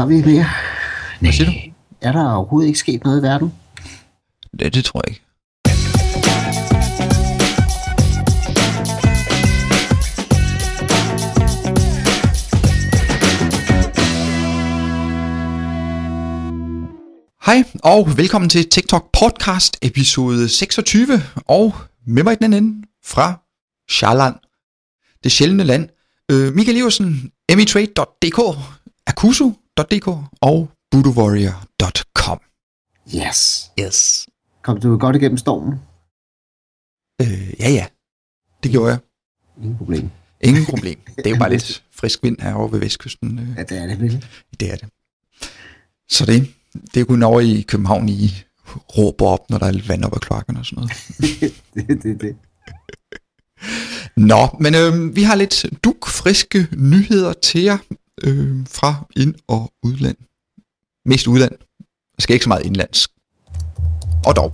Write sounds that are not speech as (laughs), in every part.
Har vi mere? Hvad siger du? Er der overhovedet ikke sket noget i verden? Det, det tror jeg ikke. Hej og velkommen til TikTok podcast episode 26 og med mig i den anden ende fra Charland, det sjældne land, øh, Michael Iversen, emitrade.dk, akusu.dk og budowarrior.com. Yes. Yes. Kom du godt igennem stormen? Øh, ja, ja. Det gjorde jeg. Ingen problem. Ingen problem. (laughs) Det er jo bare lidt frisk vind herovre ved vestkysten. Øh, Ja, det er det vel. det er det. Så det, det er kun over i København, I råber op, når der er lidt vand op ad kloakken og sådan noget. (laughs) det, det, det. Nå, men øh, vi har lidt dukfriske nyheder til jer øh, fra ind- og udland. Mest udland. Der skal ikke så meget indlands. Og dog.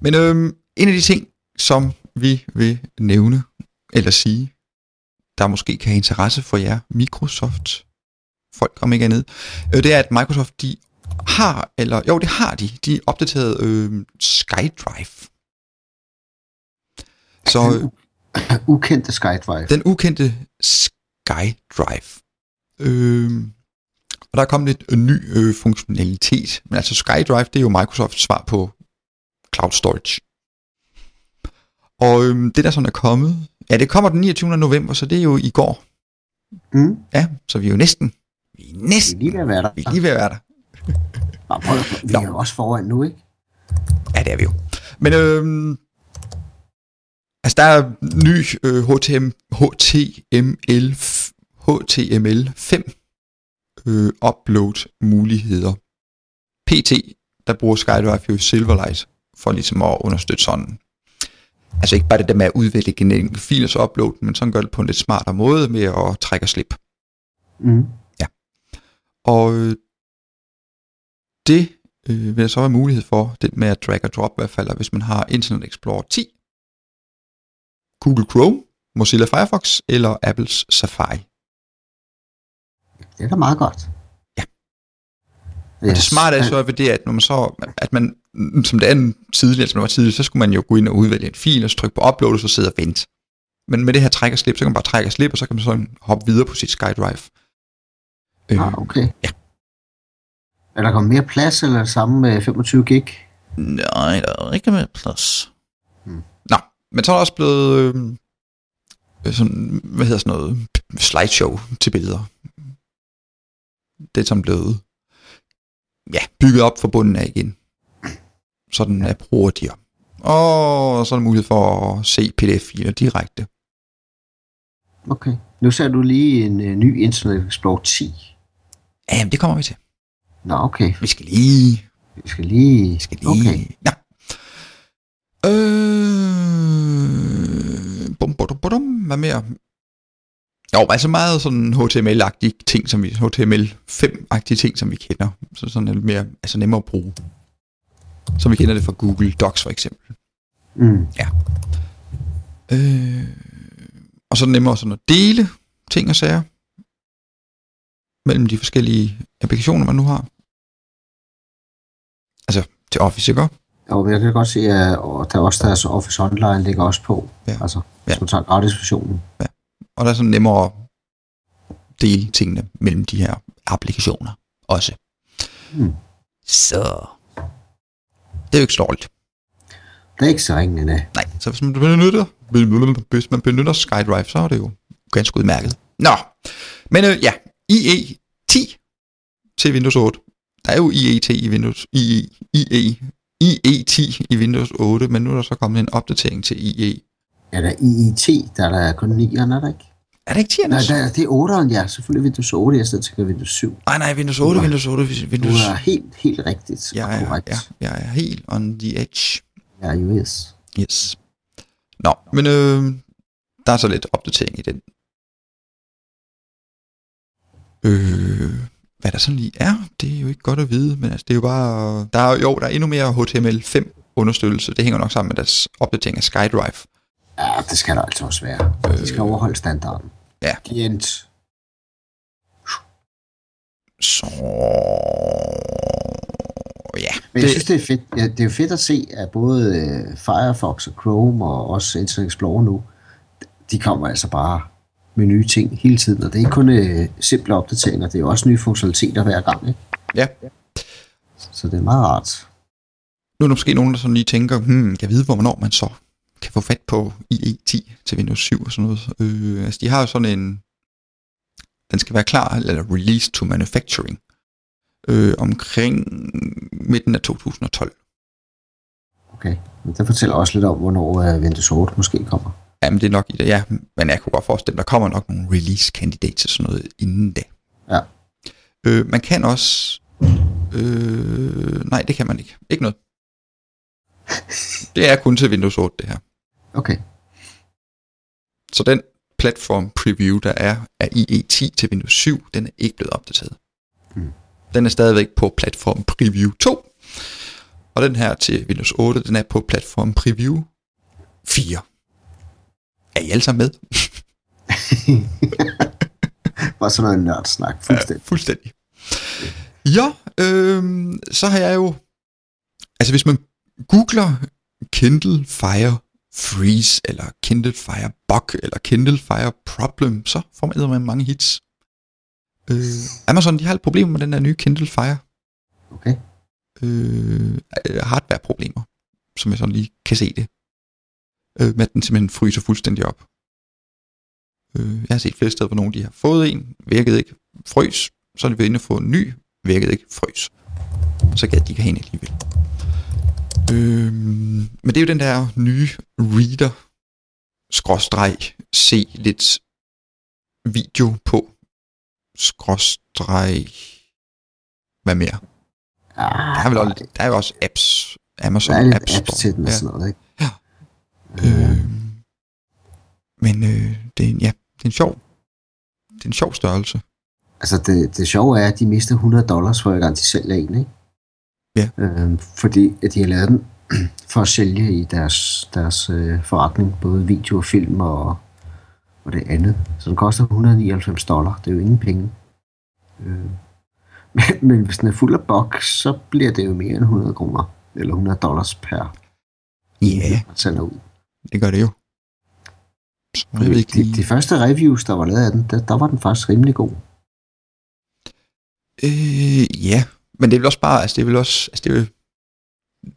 Men øh, en af de ting, som vi vil nævne, eller sige, der måske kan have interesse for jer Microsoft folk, om ikke andet, øh, det er, at Microsoft, de har, eller jo, det har de, de opdateret øh, SkyDrive. Så øh, (coughs) Ukendte SkyDrive. den ukendte SkyDrive. Øh, og der er kommet lidt en ny øh, funktionalitet. Men altså SkyDrive, det er jo Microsofts svar på Cloud Storage. Og øh, det der sådan er kommet, ja det kommer den 29. november, så det er jo i går. Mm. Ja, så vi er jo næsten, vi er Vi er næsten, lige ved at være der. vi er lige ved at være der. Nå, prøv, vi er jo også foran nu, ikke? Ja, det er vi jo. Men øh, altså der er ny øh, HTM, HTML, f- HTML5 øh, upload muligheder. PT, der bruger SkyDrive jo Silverlight for ligesom at understøtte sådan. Altså ikke bare det der med at udvælge en enkelt fil og så upload, den, men sådan gør det på en lidt smartere måde med at trække og slip. Mm. Og øh, det øh, vil der så være mulighed for, det med at drag og drop i hvert fald, hvis man har Internet Explorer 10, Google Chrome, Mozilla Firefox eller Apples Safari. Det er da meget godt. Ja. Yes. Og det smarte er så ved det, at når man så, at man, som det andet tidligere, som det var tidligere, så skulle man jo gå ind og udvælge en fil, og så trykke på upload, og så sidde og vente. Men med det her træk og slip, så kan man bare trække og slippe, og så kan man så hoppe videre på sit SkyDrive. Øh, Ah, okay. Ja. Er der kommet mere plads, eller er det samme med 25 gig? Nej, der er ikke mere plads. Hmm. Nå, men så er der også blevet øh, sådan, hvad hedder sådan noget, slideshow til billeder. Det sådan blevet ja, bygget op fra bunden af igen. Sådan er hurtigere. Og så er der mulighed for at se pdf-filer direkte. Okay. Nu ser du lige en uh, ny Internet Explorer 10. Ja, jamen, det kommer vi til. Nå, okay. Vi skal lige Vi skal lige... Vi skal lige... Okay. Ja. Øh... Bum, bum, bum, hvad mere? Jo, altså meget sådan HTML-agtige ting, som vi, HTML5-agtige ting, som vi kender. Så sådan lidt mere, altså nemmere at bruge. Som vi kender det fra Google Docs for eksempel. Mm. Øh... Og så er nemmere sådan at dele ting og sager. Mellem de forskellige applikationer, man nu har. Altså til Office, ikke? Jo, men jeg kan godt se, at der er også deres Office Online ligger også på. Ja. Altså, Ja. man tager gratis-versionen. Og der er sådan nemmere at dele tingene mellem de her applikationer også. Hmm. Så det er jo ikke så dårligt. Det er ikke så ringende, nej. Nej, så hvis man benytter, hvis man benytter SkyDrive, så er det jo ganske udmærket. Nå, men øh, ja, IE 10 til Windows 8. Der er jo IE10 i Windows, IE, IE, IE10 i Windows 8, men nu er der så kommet en opdatering til IE. Er der IIT? Der er der kun 9'eren, er der ikke? Er det ikke 10'erne? Nej, der, det er 8'eren, ja. Selvfølgelig Windows 8, jeg til Windows 7. Nej, nej, Windows 8, Nej. Windows 8, Du Windows... er helt, helt rigtigt. Jeg er, korrekt. ja, jeg er helt on the edge. Ja, US. Yes. Nå, men øh, der er så lidt opdatering i den. Øh, hvad der sådan lige er, det er jo ikke godt at vide, men altså, det er jo bare... Der er, jo, der er endnu mere HTML5 understøttelse. Det hænger nok sammen med deres opdatering af SkyDrive. Ja, det skal der altså også være. De skal overholde standarden. Ja. Klient. Så... Ja, Men jeg synes, det er fedt. Ja, det er jo fedt at se, at både øh, Firefox og Chrome og også Internet Explorer nu, de kommer altså bare med nye ting hele tiden, og det er ikke kun øh, simple opdateringer, det er jo også nye funktionaliteter hver gang. Ikke? Ja. Så det er meget rart. Nu er der måske nogen, der sådan lige tænker, hmm, kan jeg vide, hvornår man så kan få fat på IE10 til Windows 7 og sådan noget. Øh, altså, de har jo sådan en, den skal være klar, eller release to manufacturing, øh, omkring midten af 2012. Okay, men det fortæller også lidt om, hvornår øh, Windows 8 måske kommer. Jamen, det er nok i det, ja. Men jeg kunne godt forestille, der kommer nok nogle release candidates og sådan noget inden da. Ja. Øh, man kan også... Øh, nej, det kan man ikke. Ikke noget. (laughs) Det er kun til Windows 8, det her. Okay. Så den platform preview, der er af IE10 til Windows 7, den er ikke blevet opdateret. Mm. Den er stadigvæk på platform preview 2. Og den her til Windows 8, den er på platform preview 4. Er I alle sammen med? (laughs) Bare sådan noget nørdsnak, fuldstændig. Ja, fuldstændig. Ja, øh, så har jeg jo... Altså hvis man googler Kindle Fire Freeze, eller Kindle Fire Bug, eller Kindle Fire Problem, så får man med mange hits. Øh, Amazon, de har et problem med den der nye Kindle Fire. Okay. Øh, hardware-problemer, som jeg sådan lige kan se det. Øh, med at den simpelthen fryser fuldstændig op. Øh, jeg har set flere steder, hvor nogen de har fået en, virkede ikke, frøs, så er de ved inde og få en ny, virkede ikke, frøs. Så gad de ikke have en alligevel. Øh, men det er jo den der nye reader, skråstreg, se lidt video på, skråstreg, hvad mere? Ah, Der er, vel også, der er jo også apps, Amazon der er lidt App Store. apps til den og ja. sådan noget, ikke? Ja. Øh, Øh, men øh, det, er en, ja, det er en sjov, det er en sjov størrelse. altså det, det sjove er, at de mister 100 dollars for hver gang de sælger en, ikke? Ja. Øh, fordi at de har lavet den (clears throat) for at sælge i deres, deres øh, forretning, både video og film og, og det andet. Så den koster 199 dollar. Det er jo ingen penge. Øh, (laughs) men, men hvis den er fuld af box, så bliver det jo mere end 100 kroner. Eller 100 dollars per Ja, sælger ud. det gør det jo. Så jeg ved De, ikke de, de første reviews, der var lavet af den, der, der var den faktisk rimelig god. Øh, ja, men det vel også bare, altså det vel også, altså det vel,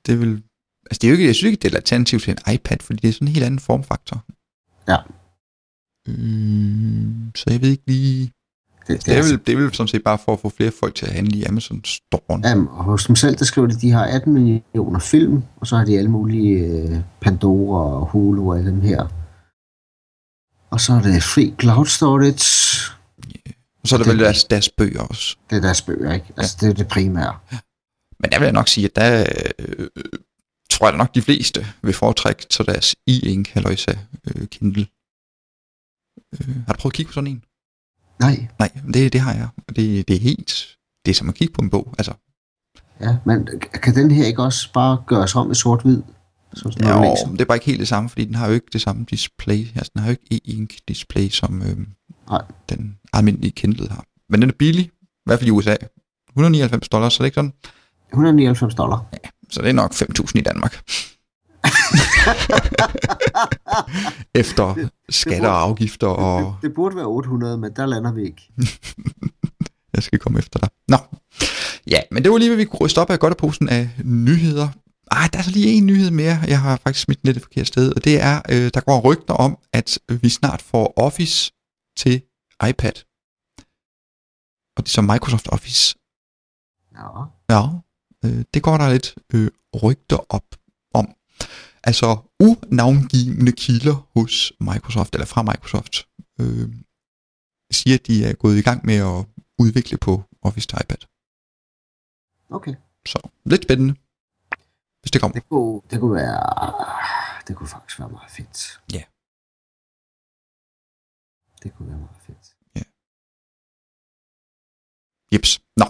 det vel, altså det er jo ikke, jeg synes ikke, det er et alternativ til en iPad, fordi det er sådan en helt anden formfaktor. Ja. Øh, så jeg ved ikke lige, Det, det er, vel, det er vel sådan set bare for at få flere folk til at handle i Amazon Store. Ja, og hos dem selv, der skriver de, de har 18 millioner film, og så har de alle mulige øh, Pandora og Hulu og alle dem her. Og så er det free cloud storage. Så er der det- vel deres, deres bøger også. Det er deres bøger, ikke? Altså, det er det primære. Men der vil jeg nok sige, at der øh, tror jeg da nok de fleste vil foretrække til deres e-ink, halløjsa, øh, Kindle. Øh, har du prøvet at kigge på sådan en? Nej, Nej, det, det har jeg. Det, det er helt... Det er som at kigge på en bog. Altså, ja, men kan den her ikke også bare gøres om i sort-hvid? Som sådan ja, og det er bare ikke helt det samme, fordi den har jo ikke det samme display. Altså, den har jo ikke e-ink display, som øh, Nej. den almindelige Kindle har. Men den er billig, i hvert fald i USA. 199 dollars, så det er ikke sådan. 199 dollar. Så det er nok 5.000 i Danmark. (laughs) Efter skatter og afgifter, og Det, det burde være 800, men der lander vi ikke. (laughs) jeg skal komme efter dig. Nå, ja, men det var lige, hvad vi kunne ryste op af godt af posen af nyheder. Ej, der er så lige en nyhed mere. Jeg har faktisk smidt den lidt et forkert sted, og det er, øh, der går rygter om, at vi snart får Office til iPad. Og det er så Microsoft Office. Ja. Ja, øh, det går der lidt øh, rygter op om. Altså unavngivende kilder hos Microsoft, eller fra Microsoft, øh, siger, at de er gået i gang med at udvikle på Office til iPad. Okay. Så lidt spændende, hvis det kommer. Det kunne, det kunne være... Det kunne faktisk være meget fedt. Ja. Det kunne være meget fedt. Jeps. Nå.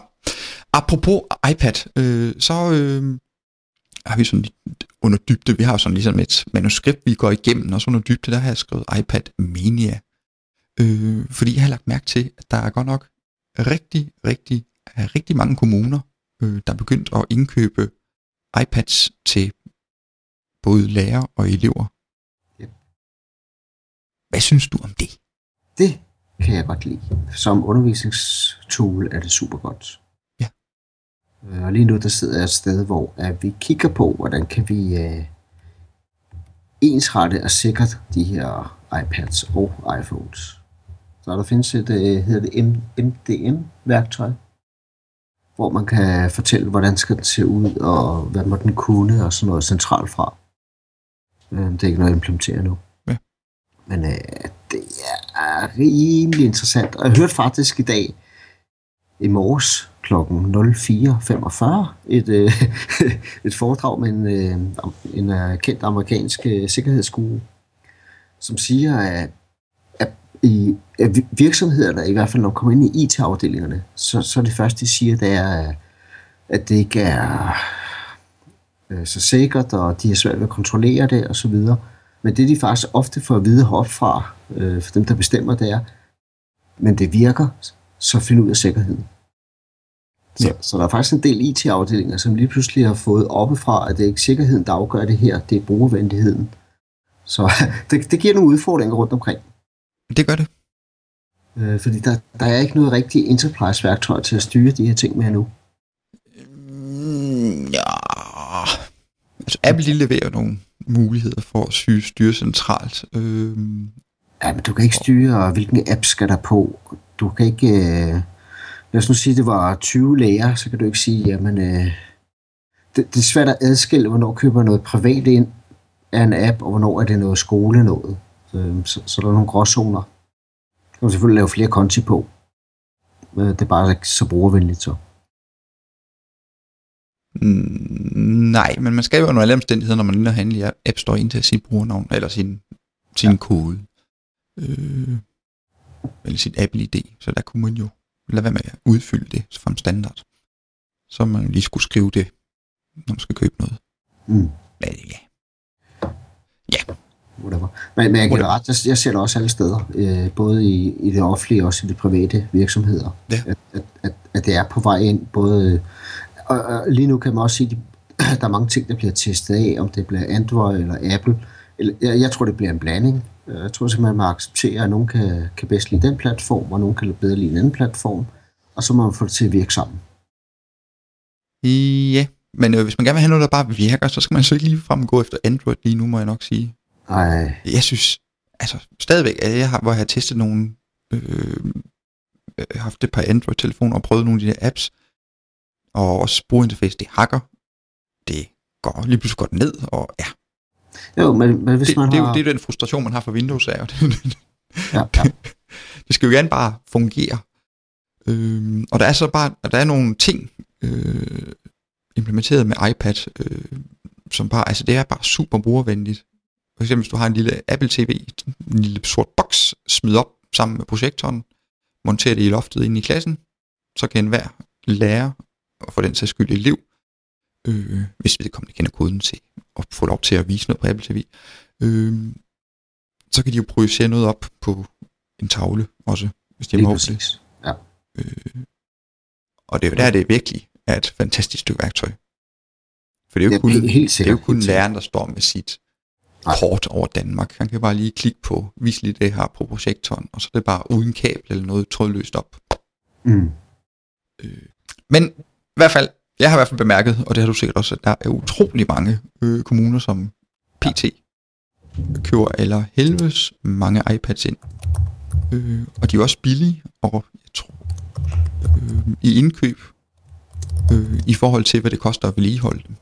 Apropos iPad, øh, så øh, har vi sådan lidt under dybde, vi har sådan ligesom et manuskript, vi går igennem, og så under dybde, der har jeg skrevet iPad Mania. Øh, fordi jeg har lagt mærke til, at der er godt nok rigtig, rigtig rigtig mange kommuner, øh, der er begyndt at indkøbe iPads til både lærere og elever. Yep. Hvad synes du om det? Det kan jeg godt lide. Som undervisningstool er det super godt. Ja. Øh, Og lige nu der sidder jeg et sted, hvor at vi kigger på, hvordan kan vi øh, ensrette og sikre de her iPads og iPhones. Så der findes et, øh, hedder det MDM-værktøj, hvor man kan fortælle, hvordan skal den se ud, og hvad må den kunne, og sådan noget centralt fra. Øh, det er ikke noget, jeg implementerer nu. Ja. Men øh, er rimelig interessant. Og jeg hørte faktisk i dag, i morges kl. 04.45, et, øh, (laughs) et foredrag med en, øh, en øh, kendt amerikansk øh, sikkerhedsguru, som siger, at, at i at virksomhederne, i hvert fald når de kommer ind i IT-afdelingerne, så, så det første, de siger, det er, at det ikke er øh, så sikkert, og de har svært ved at kontrollere det, og så videre. Men det, de faktisk ofte får at vide heroppe fra, øh, for dem, der bestemmer, det er, men det virker, så find ud af sikkerheden. Så, Ja. så der er faktisk en del IT-afdelinger, som lige pludselig har fået oppefra, at det er ikke sikkerheden, der afgør det her, det er brugervenligheden. Så (laughs) det, det giver nogle udfordringer rundt omkring. Det gør det. Øh, fordi der, der er ikke noget rigtigt enterprise-værktøj til at styre de her ting med nu. Mm, ja. Altså Apple leverer nogle muligheder for at styre centralt. Øhm, Ja, men du kan ikke styre, hvilken app skal der på. Du kan ikke... Øh, lad os nu sige, at det var 20 læger, så kan du ikke sige, jamen... Øh, det, det er svært at adskille, hvornår køber noget privat ind af en app, og hvornår er det noget skole noget. Så, så, så der er nogle gråzoner. Du kan selvfølgelig lave flere konti på. Men det er bare ikke så brugervenligt så. mm, nej, men man skal jo under alle omstændigheder, når man ender handle i App Store, indtage sit brugernavn, eller sin, sin ja. kode. Øh, eller sit Apple-ID. Så der kunne man jo lade være med at udfylde det som standard. Så man lige skulle skrive det, når man skal købe noget. Mm. Men ja, Whatever. Men, men jeg Whatever. ret, jeg, jeg ser det også alle steder, øh, både i, i det offentlige og også i de private virksomheder, Ja. at, at, at, at det er på vej ind. Både, og, og lige nu kan man også sige, at (clears throat) der er mange ting, der bliver testet af, om det bliver Android eller Apple. Jeg, jeg tror, det bliver en blanding. Jeg tror simpelthen, man accepterer, at nogen kan, kan bedst lide den platform, og nogen kan bedre lide en anden platform, og så må man få det til at virke sammen. ja. Men øh, hvis man gerne vil have noget, der bare virker, så skal man så ikke lige frem gå efter Android lige nu, må jeg nok sige. Ej, Jeg synes, altså stadigvæk, at jeg har, hvor jeg har testet nogle, øh, øh, haft et par Android-telefoner og prøvet nogle af de der apps, og også brugerinterface, det hakker, det går lige pludselig godt ned, og ja, jo, men, men hvis det, man det, er jo, har... det er den frustration, man har for Windows, er jo det. ja, (laughs) ja. det skal jo gerne bare fungere. Øhm, og der er så bare, der er nogle ting øh, implementeret med iPad, øh, som bare, altså det er bare super brugervenligt. For eksempel hvis du har en lille Apple TV, en lille sort boks, smid op sammen med projektoren, monter det i loftet inde i klassen, så kan enhver lærer, og for den sags skyld elev, øh, hvis vedkommende kender koden til at få lov til at vise noget på Apple TV, øh, så kan de jo projicere noget op på en tavle også, hvis de har det. Ja. Øh, og det er jo der, det virkelig er et fantastisk stykke værktøj. For det er jo, Ja, kun, helt- helt det er jo sikkert, kun sikkert. læreren, der står med sit Nej. kort over Danmark. Han kan bare lige klikke på, vis lige det her på projektoren, og så er det bare uden kabel eller noget trådløst op. Mm. Øh, men i hvert fald, jeg har i hvert fald bemærket, og det har du sikkert også, at der er utrolig mange øh, kommuner, som PT køber eller helvedes mange iPads ind. Øh, og de er også billige, og jeg tror, øh, i indkøb, øh, i forhold til, hvad det koster at vedligeholde dem.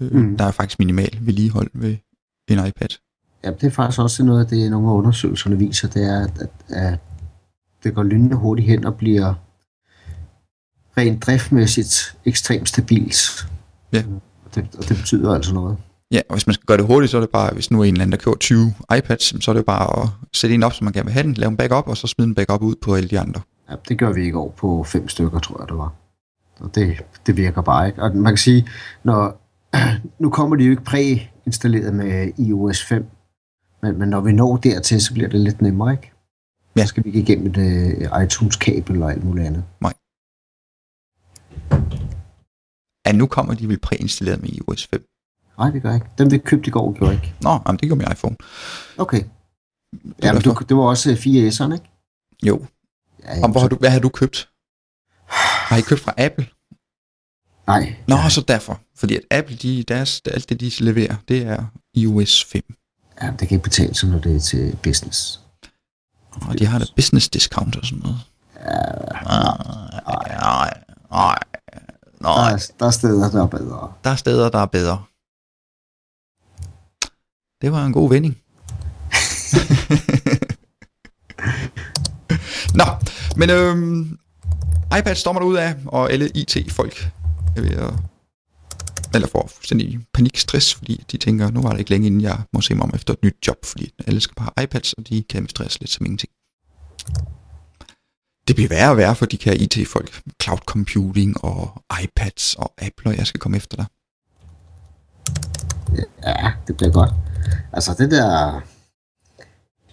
Øh, Mm. mm. Der er faktisk minimal vedligehold ved en iPad. Ja, det er faktisk også noget af det, nogle af undersøgelserne viser, det er, at, at, at det går lynende hurtigt hen og bliver rent driftmæssigt ekstremt stabilt. Ja. Og det, og det betyder altså noget. Ja, og hvis man skal gøre det hurtigt, så er det bare, hvis nu er en eller anden, der køber 20 iPads, så er det bare at sætte en op, som man gerne vil have den, lave en backup, og så smide en backup ud på alle de andre. Ja, det gør vi i går på fem stykker, tror jeg det var. Og det, det virker bare ikke. Og man kan sige, når, (clears throat) nu kommer de jo ikke præinstalleret med iOS 5, men, men når vi når dertil, så bliver det lidt nemmere, ikke? Ja. Så skal vi ikke igennem et uh, iTunes-kabel og alt muligt andet. Nej. Ja, nu kommer de vel præinstalleret med iOS 5. Nej, det gør ikke. Den vi købte i går, gjorde ikke. Nå, jamen, det gør min iPhone. Okay. Ja, men du, det var også 4S'eren, ikke? Jo. Ja, jamen, Om, hvor har du, hvad har du købt? Har I købt fra Apple? Nej. Nå, så derfor. Fordi at Apple, de, deres, alt det de leverer, det er iOS 5. Ja, det kan ikke betale sig, når det er til business. Og de har da business discount og sådan noget. Nej, nej, nej, Der nej. er, der er steder, der er bedre. Der er steder, der er bedre. Det var en god vending. (laughs) Nå, men øhm, iPad stormer ud af, og alle IT-folk er ved at, eller får fuldstændig panikstress, fordi de tænker, nu var det ikke længe inden jeg må se mig om efter et nyt job, fordi alle skal bare have iPads, og de kan administreres lidt som ingenting. Det bliver værre og værre for de her IT-folk. Cloud computing og iPads og Apple, og jeg skal komme efter dig. Ja, det bliver godt. Altså, det der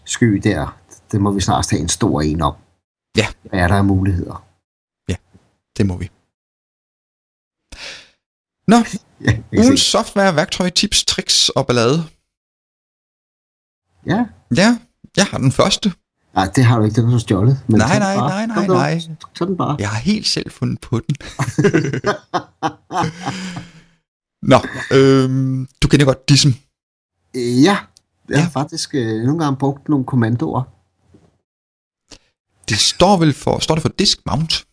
sky der, det må vi snart have en stor en om. Ja. Hvad er der af muligheder? Det må vi. Nå, (laughs) Ja, ugens software, værktøj, tips, tricks og ballade. Ja. Ja, jeg har den første. Nej, det har du ikke, den har du stjålet. Men Nej, nej, nej, nej, nej. Tag den bare. Jeg har helt selv fundet på den. (laughs) Nå, øhm, du kender godt Dism. Ja, jeg Ja. har faktisk øh, nogle gange brugt nogle kommandoer. Det står vel for, står det for disk mount?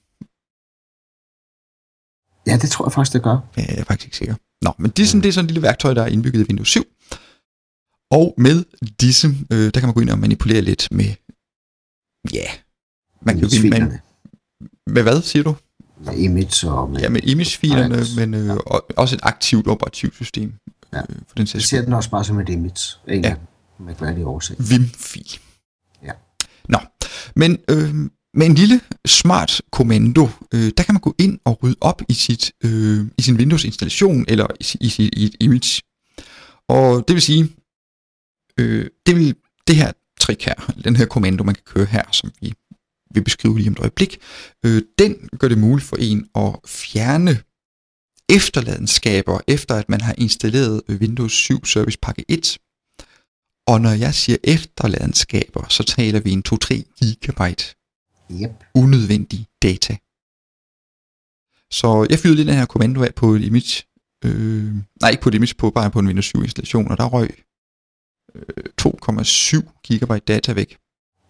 Ja, det tror jeg faktisk, det gør. Ja, jeg er faktisk ikke sikker. Nå, men Dism, det er sådan et lille værktøj, der er indbygget i Windows 7. Og med Dism, øh, der kan man gå ind og manipulere lidt med, ja, man kan jo ind med, med hvad, siger du? Med image og med... Ja, med imagefilerne, Files. men øh, og, også et aktivt operativsystem. Ja. Øh, for den Jeg ser den også bare som et image. En Ja. ja. mærkværdig årsag. Vim-fil. Ja. Nå, men øh, med en lille smart kommando, øh, der kan man gå ind og rydde op i, sit, øh, i sin Windows-installation eller i, i, si- i et image. Og det vil sige, øh, det vil det her trick her, den her kommando, man kan køre her, som vi vil beskrive lige om et øjeblik, øh, den gør det muligt for en at fjerne efterladenskaber, efter at man har installeret øh, Windows 7 Service Pakke 1. Og når jeg siger efterladenskaber, så taler vi en 2-3 gigabyte Yep. unødvendig data. Så jeg fyrede lige den her kommando af på et image, øh, nej ikke på et image, på, bare på en Windows 7 installation, og der røg 2,7 gigabyte data væk.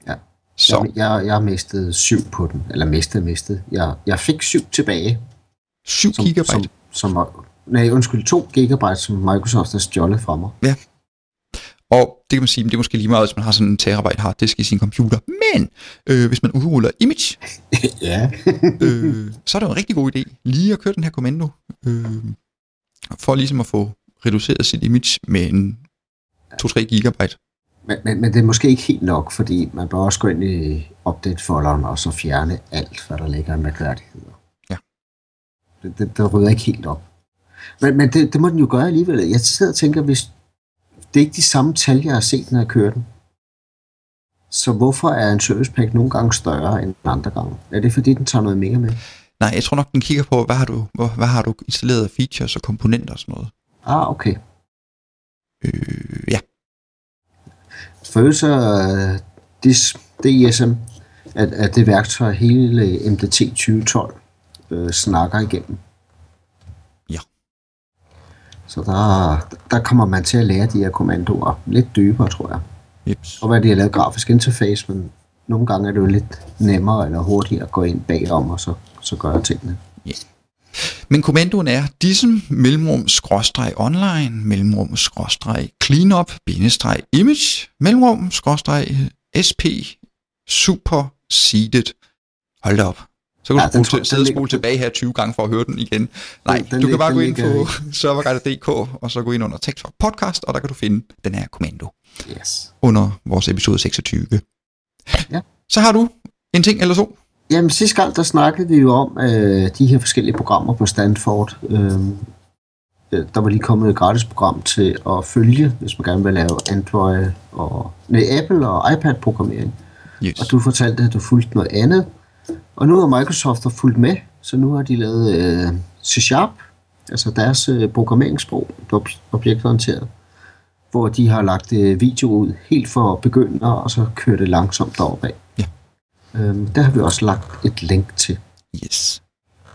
Ja. Så Jeg, jeg, jeg mistet syv på den. Eller mistet og mistet. Jeg, jeg fik syv tilbage. 7 Som, gigabyte. som, som, var- nej, undskyld, 2 gigabyte, som Microsoft har stjålet fra mig. Og det kan man sige, det er måske lige meget, hvis man har sådan en terabyte harddisk i sin computer. Men øh, hvis man udruller image, (laughs) ja. øh, så er det jo en rigtig god idé lige at køre den her kommando, øh, for ligesom at få reduceret sit image med en 2-3 gigabyte. Men, men, men det er måske ikke helt nok, fordi man bør også gå ind i update-folderen og så fjerne alt, hvad der ligger af mærkværdigheder. Ja. Det, det, det rydder ikke helt op. Men, men det, det må den jo gøre alligevel. Jeg sidder og tænker, hvis det er ikke de samme tal, jeg har set, når jeg kører den. Så hvorfor er en service pack nogle gange større end andre gange? Er det fordi, den tager noget mere med? Nej, jeg tror nok, den kigger på, hvad har du, hvad, hvad har du installeret features og komponenter og sådan noget. Ah, okay. Øh, ja, Føles så DIS, DISM, at, at det værktøj hele MDT 2012 øh, snakker igennem. Ja. Så der, der kommer man til at lære de her kommandoer lidt dybere, tror jeg. jeps. Og hvad de har lavet grafisk interface, men nogle gange er det jo lidt nemmere eller hurtigere at gå ind bagom og så, så gøre tingene. Men kommandoen er dism mellemrum skråstreg online mellemrum skråstreg cleanup bindestreg image mellemrum skråstreg sp super seeded. Hold da op. Så kan Ja, du spole, sidde og spole tilbage her 20 gange for at høre den igen. Nej, Den- den du kan bare gå ind på serverguide.dk, og så gå ind under TechTalk Podcast, og der kan du finde den her kommando Yes. under vores episode 26. Ja. Så har du en ting eller to. Jamen sidste gang, der snakkede vi jo om øh, de her forskellige programmer på Stanford. Øh, øh, der var lige kommet et gratis program til at følge, hvis man gerne vil lave Android og nej, Apple og iPad-programmering. Yes. og du fortalte, at du fulgte noget andet. Og nu har Microsoft fulgt med, så nu har de lavet øh, C-Sharp, altså deres øh, programmeringssprog, ob- objektorienteret, hvor de har lagt øh, video ud helt for begyndere, og så kører det langsomt. Ja. Øhm, der har vi også lagt et link til. Yes.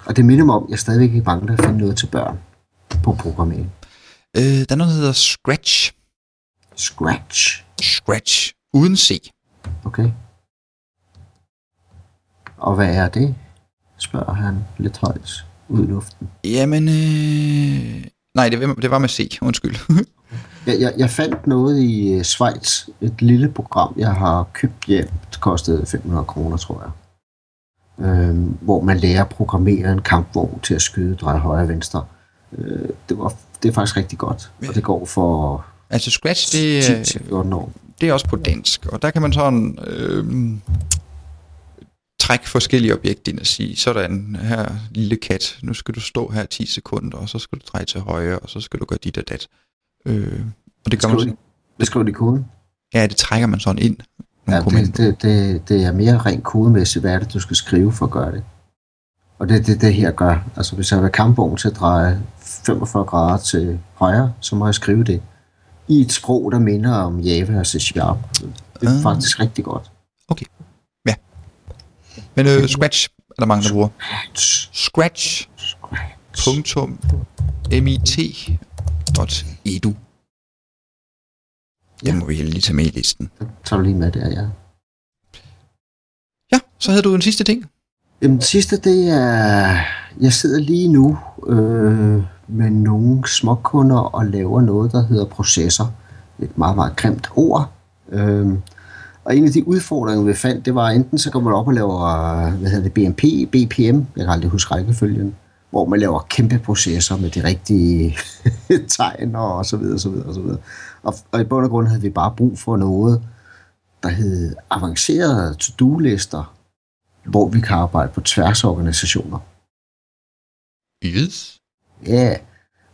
Og det minder mig om, at jeg stadigvæk ikke mangler at finde noget til børn på programmering. Øh, der er noget, der hedder Scratch. Scratch. Scratch. Uden C. Okay. Og hvad er det? spørger han lidt højt ud i luften. Jamen, øh... Nej, det, var- det var med C. Undskyld. (laughs) Jeg, jeg, jeg fandt noget i øh, Schweiz, et lille program, jeg har købt hjem. Det kostede 500 kroner, tror jeg. Øhm, hvor man lærer at programmere en kampvogn til at skyde, dreje højre og venstre. Øh, det, var, det er faktisk rigtig godt, og det går for altså, Scratch, det, er- 10-14 år. det er også på dansk. Og der kan man sådan... Øh... trække forskellige objekter ind og sige, sådan her lille kat, nu skal du stå her 10 sekunder, og så skal du dreje til højre, og så skal du gøre dit og dat. Øh, og det gør man sådan, det, skriver de i koden. ja, det trækker man sådan ind. Ja, det, det, det, det er mere rent kodemæssigt, hvad er det, du skal skrive for at gøre det. Og det er det, det her gør. Altså hvis jeg vil kampvogn til at dreje 45 grader til højre, så må jeg skrive det i et sprog, der minder om Java og C Sharp. Det er Ah. faktisk rigtig godt. Men øh, Scratch er der mange, der bruger. Scratch. Scratch. Punktum. mit. Det må vi lige tage med i listen. Så tager du lige med der, ja. Ja, så havde du en sidste ting. Jamen, det sidste, det er, jeg sidder lige nu øh, med nogle småkunder og laver noget, der hedder processor. Et meget, meget grimt ord. Øh, og en af de udfordringer, vi fandt, det var enten så går man op og laver, hvad hedder det, BMP, BPM, jeg kan aldrig huske rækkefølgen, hvor man laver kæmpe processer med de rigtige (laughs) tegn og så videre, så videre, så videre. Og, og i bund og grund havde vi bare brug for noget, der hed avancerede to-do-lister, hvor vi kan arbejde på tværs af organisationer. Yes. Ja,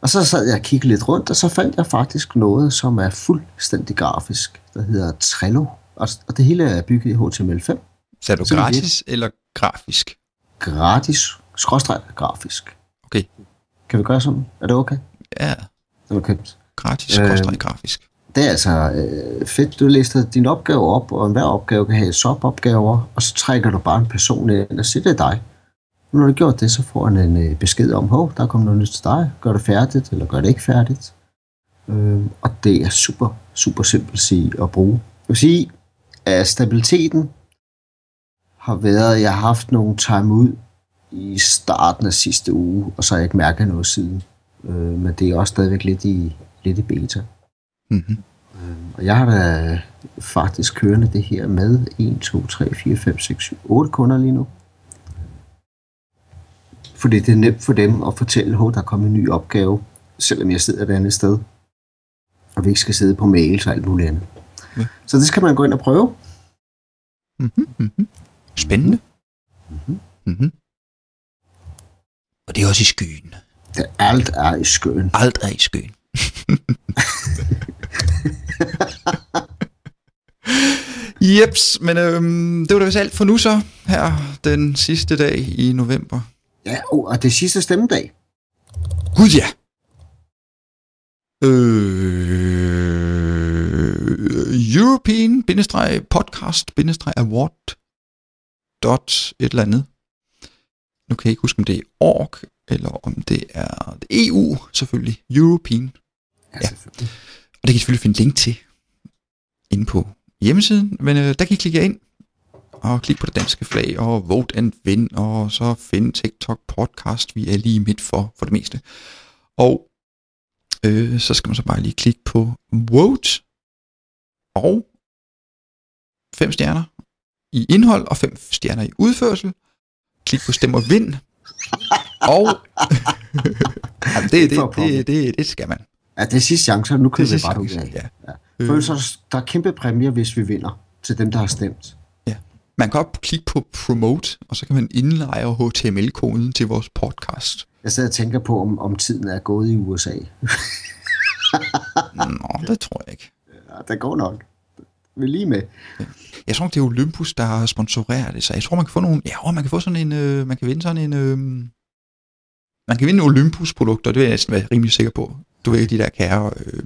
og så sad jeg og kiggede lidt rundt, og så fandt jeg faktisk noget, som er fuldstændig grafisk, der hedder Trello. Og, og det hele er bygget i HTML5. Så du Så er det gratis eller grafisk? Gratis, skråstreg grafisk. Okay. Kan vi gøre sådan? Er det okay? Ja, Det var købt gratis, Øh, grafisk. Det er altså øh, fedt. Du lister din opgave op, og enhver opgave kan have subopgaver, og så trækker du bare en person ind og siger, det er dig. Når du har gjort det, så får han en øh, besked om, hov, der kommer noget nyt til dig. Gør det færdigt, eller gør det ikke færdigt. Øh, og det er super, super simpelt at sige at bruge. Jeg vil sige, at stabiliteten har været, at jeg har haft nogle time ud i starten af sidste uge, og så har jeg ikke mærket noget siden. Øh, men det er også stadigvæk lidt i, i beta. Mm-hmm. Og jeg har da faktisk kørende det her med 1, 2, 3, 4, 5, 6, 7, 8 kunder lige nu. Fordi det er nemt for dem at fortælle, at der er kommet en ny opgave, selvom jeg sidder et andet sted. Og vi ikke skal sidde på mails og alt muligt andet. Ja. Så det skal man gå ind og prøve. Mm-hmm. Mm-hmm. Spændende. Mhm. Mm-hmm. Og det er også i skyen. Det alt er i skøen. Alt er i skyen. (laughs) Jeps, men øhm, det var da vist alt for nu så, her den sidste dag i november. Ja, og det sidste stemmedag. Gud ja! Øh, European-podcast-award dot et eller andet. Nu kan jeg ikke huske, om det er org, eller om det er EU, selvfølgelig. European. Ja. Og det kan I selvfølgelig finde link til inde på hjemmesiden. Men øh, der kan I klikke ind og klikke på det danske flag og vote and win, og så finde TikTok podcast. Vi er lige midt for, for det meste. Og øh, så skal man så bare lige klikke på vote og fem stjerner i indhold og fem stjerner i udførsel. Klik på stem og vind. Og (laughs) (laughs) Jamen, det, det, det, det, det skal man. Ja, det er sidste chance, nu kører vi bare ud af. ja. Ja. For så der er kæmpe præmier, hvis vi vinder til dem, der har stemt. Man kan godt klikke på promote, og så kan man indlejre HTML-koden til vores podcast. Jeg sidder og tænker på, om, om tiden er gået i USA. (laughs) Nå, det tror jeg ikke. Ja, det går nok. Vi er lige med. Jeg tror, det er Olympus, der sponsorerer det, så jeg tror, man kan få nogle... Ja, man kan få sådan en... Øh, man kan vinde sådan en... Øh, man kan vinde Olympus-produkter, det vil jeg næsten være rimelig sikker på. Du ved, de der kære... Øh,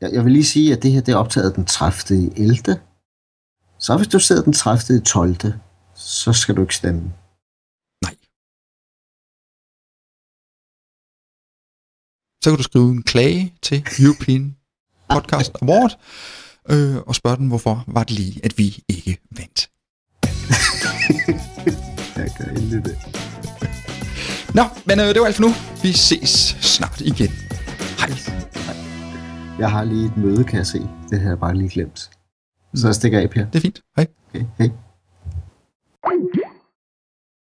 Jeg, jeg vil lige sige, at det her det er optaget den 30. i 11. Så hvis du sidder den 30. i 12. Så skal du ikke stemme. nej. Så kan du skrive en klage til European (laughs) Podcast Award, øh, og spørge den, hvorfor var det lige, at vi ikke vandt. (laughs) Jeg gør endelig det. Nå, men øh, det var alt for nu. Vi ses snart igen. Stakkels. Jeg har lige et møde, kan jeg se. Det havde jeg bare lige glemt. Så jeg stikker af, Per. Det er fint. Hej. Okay, hej.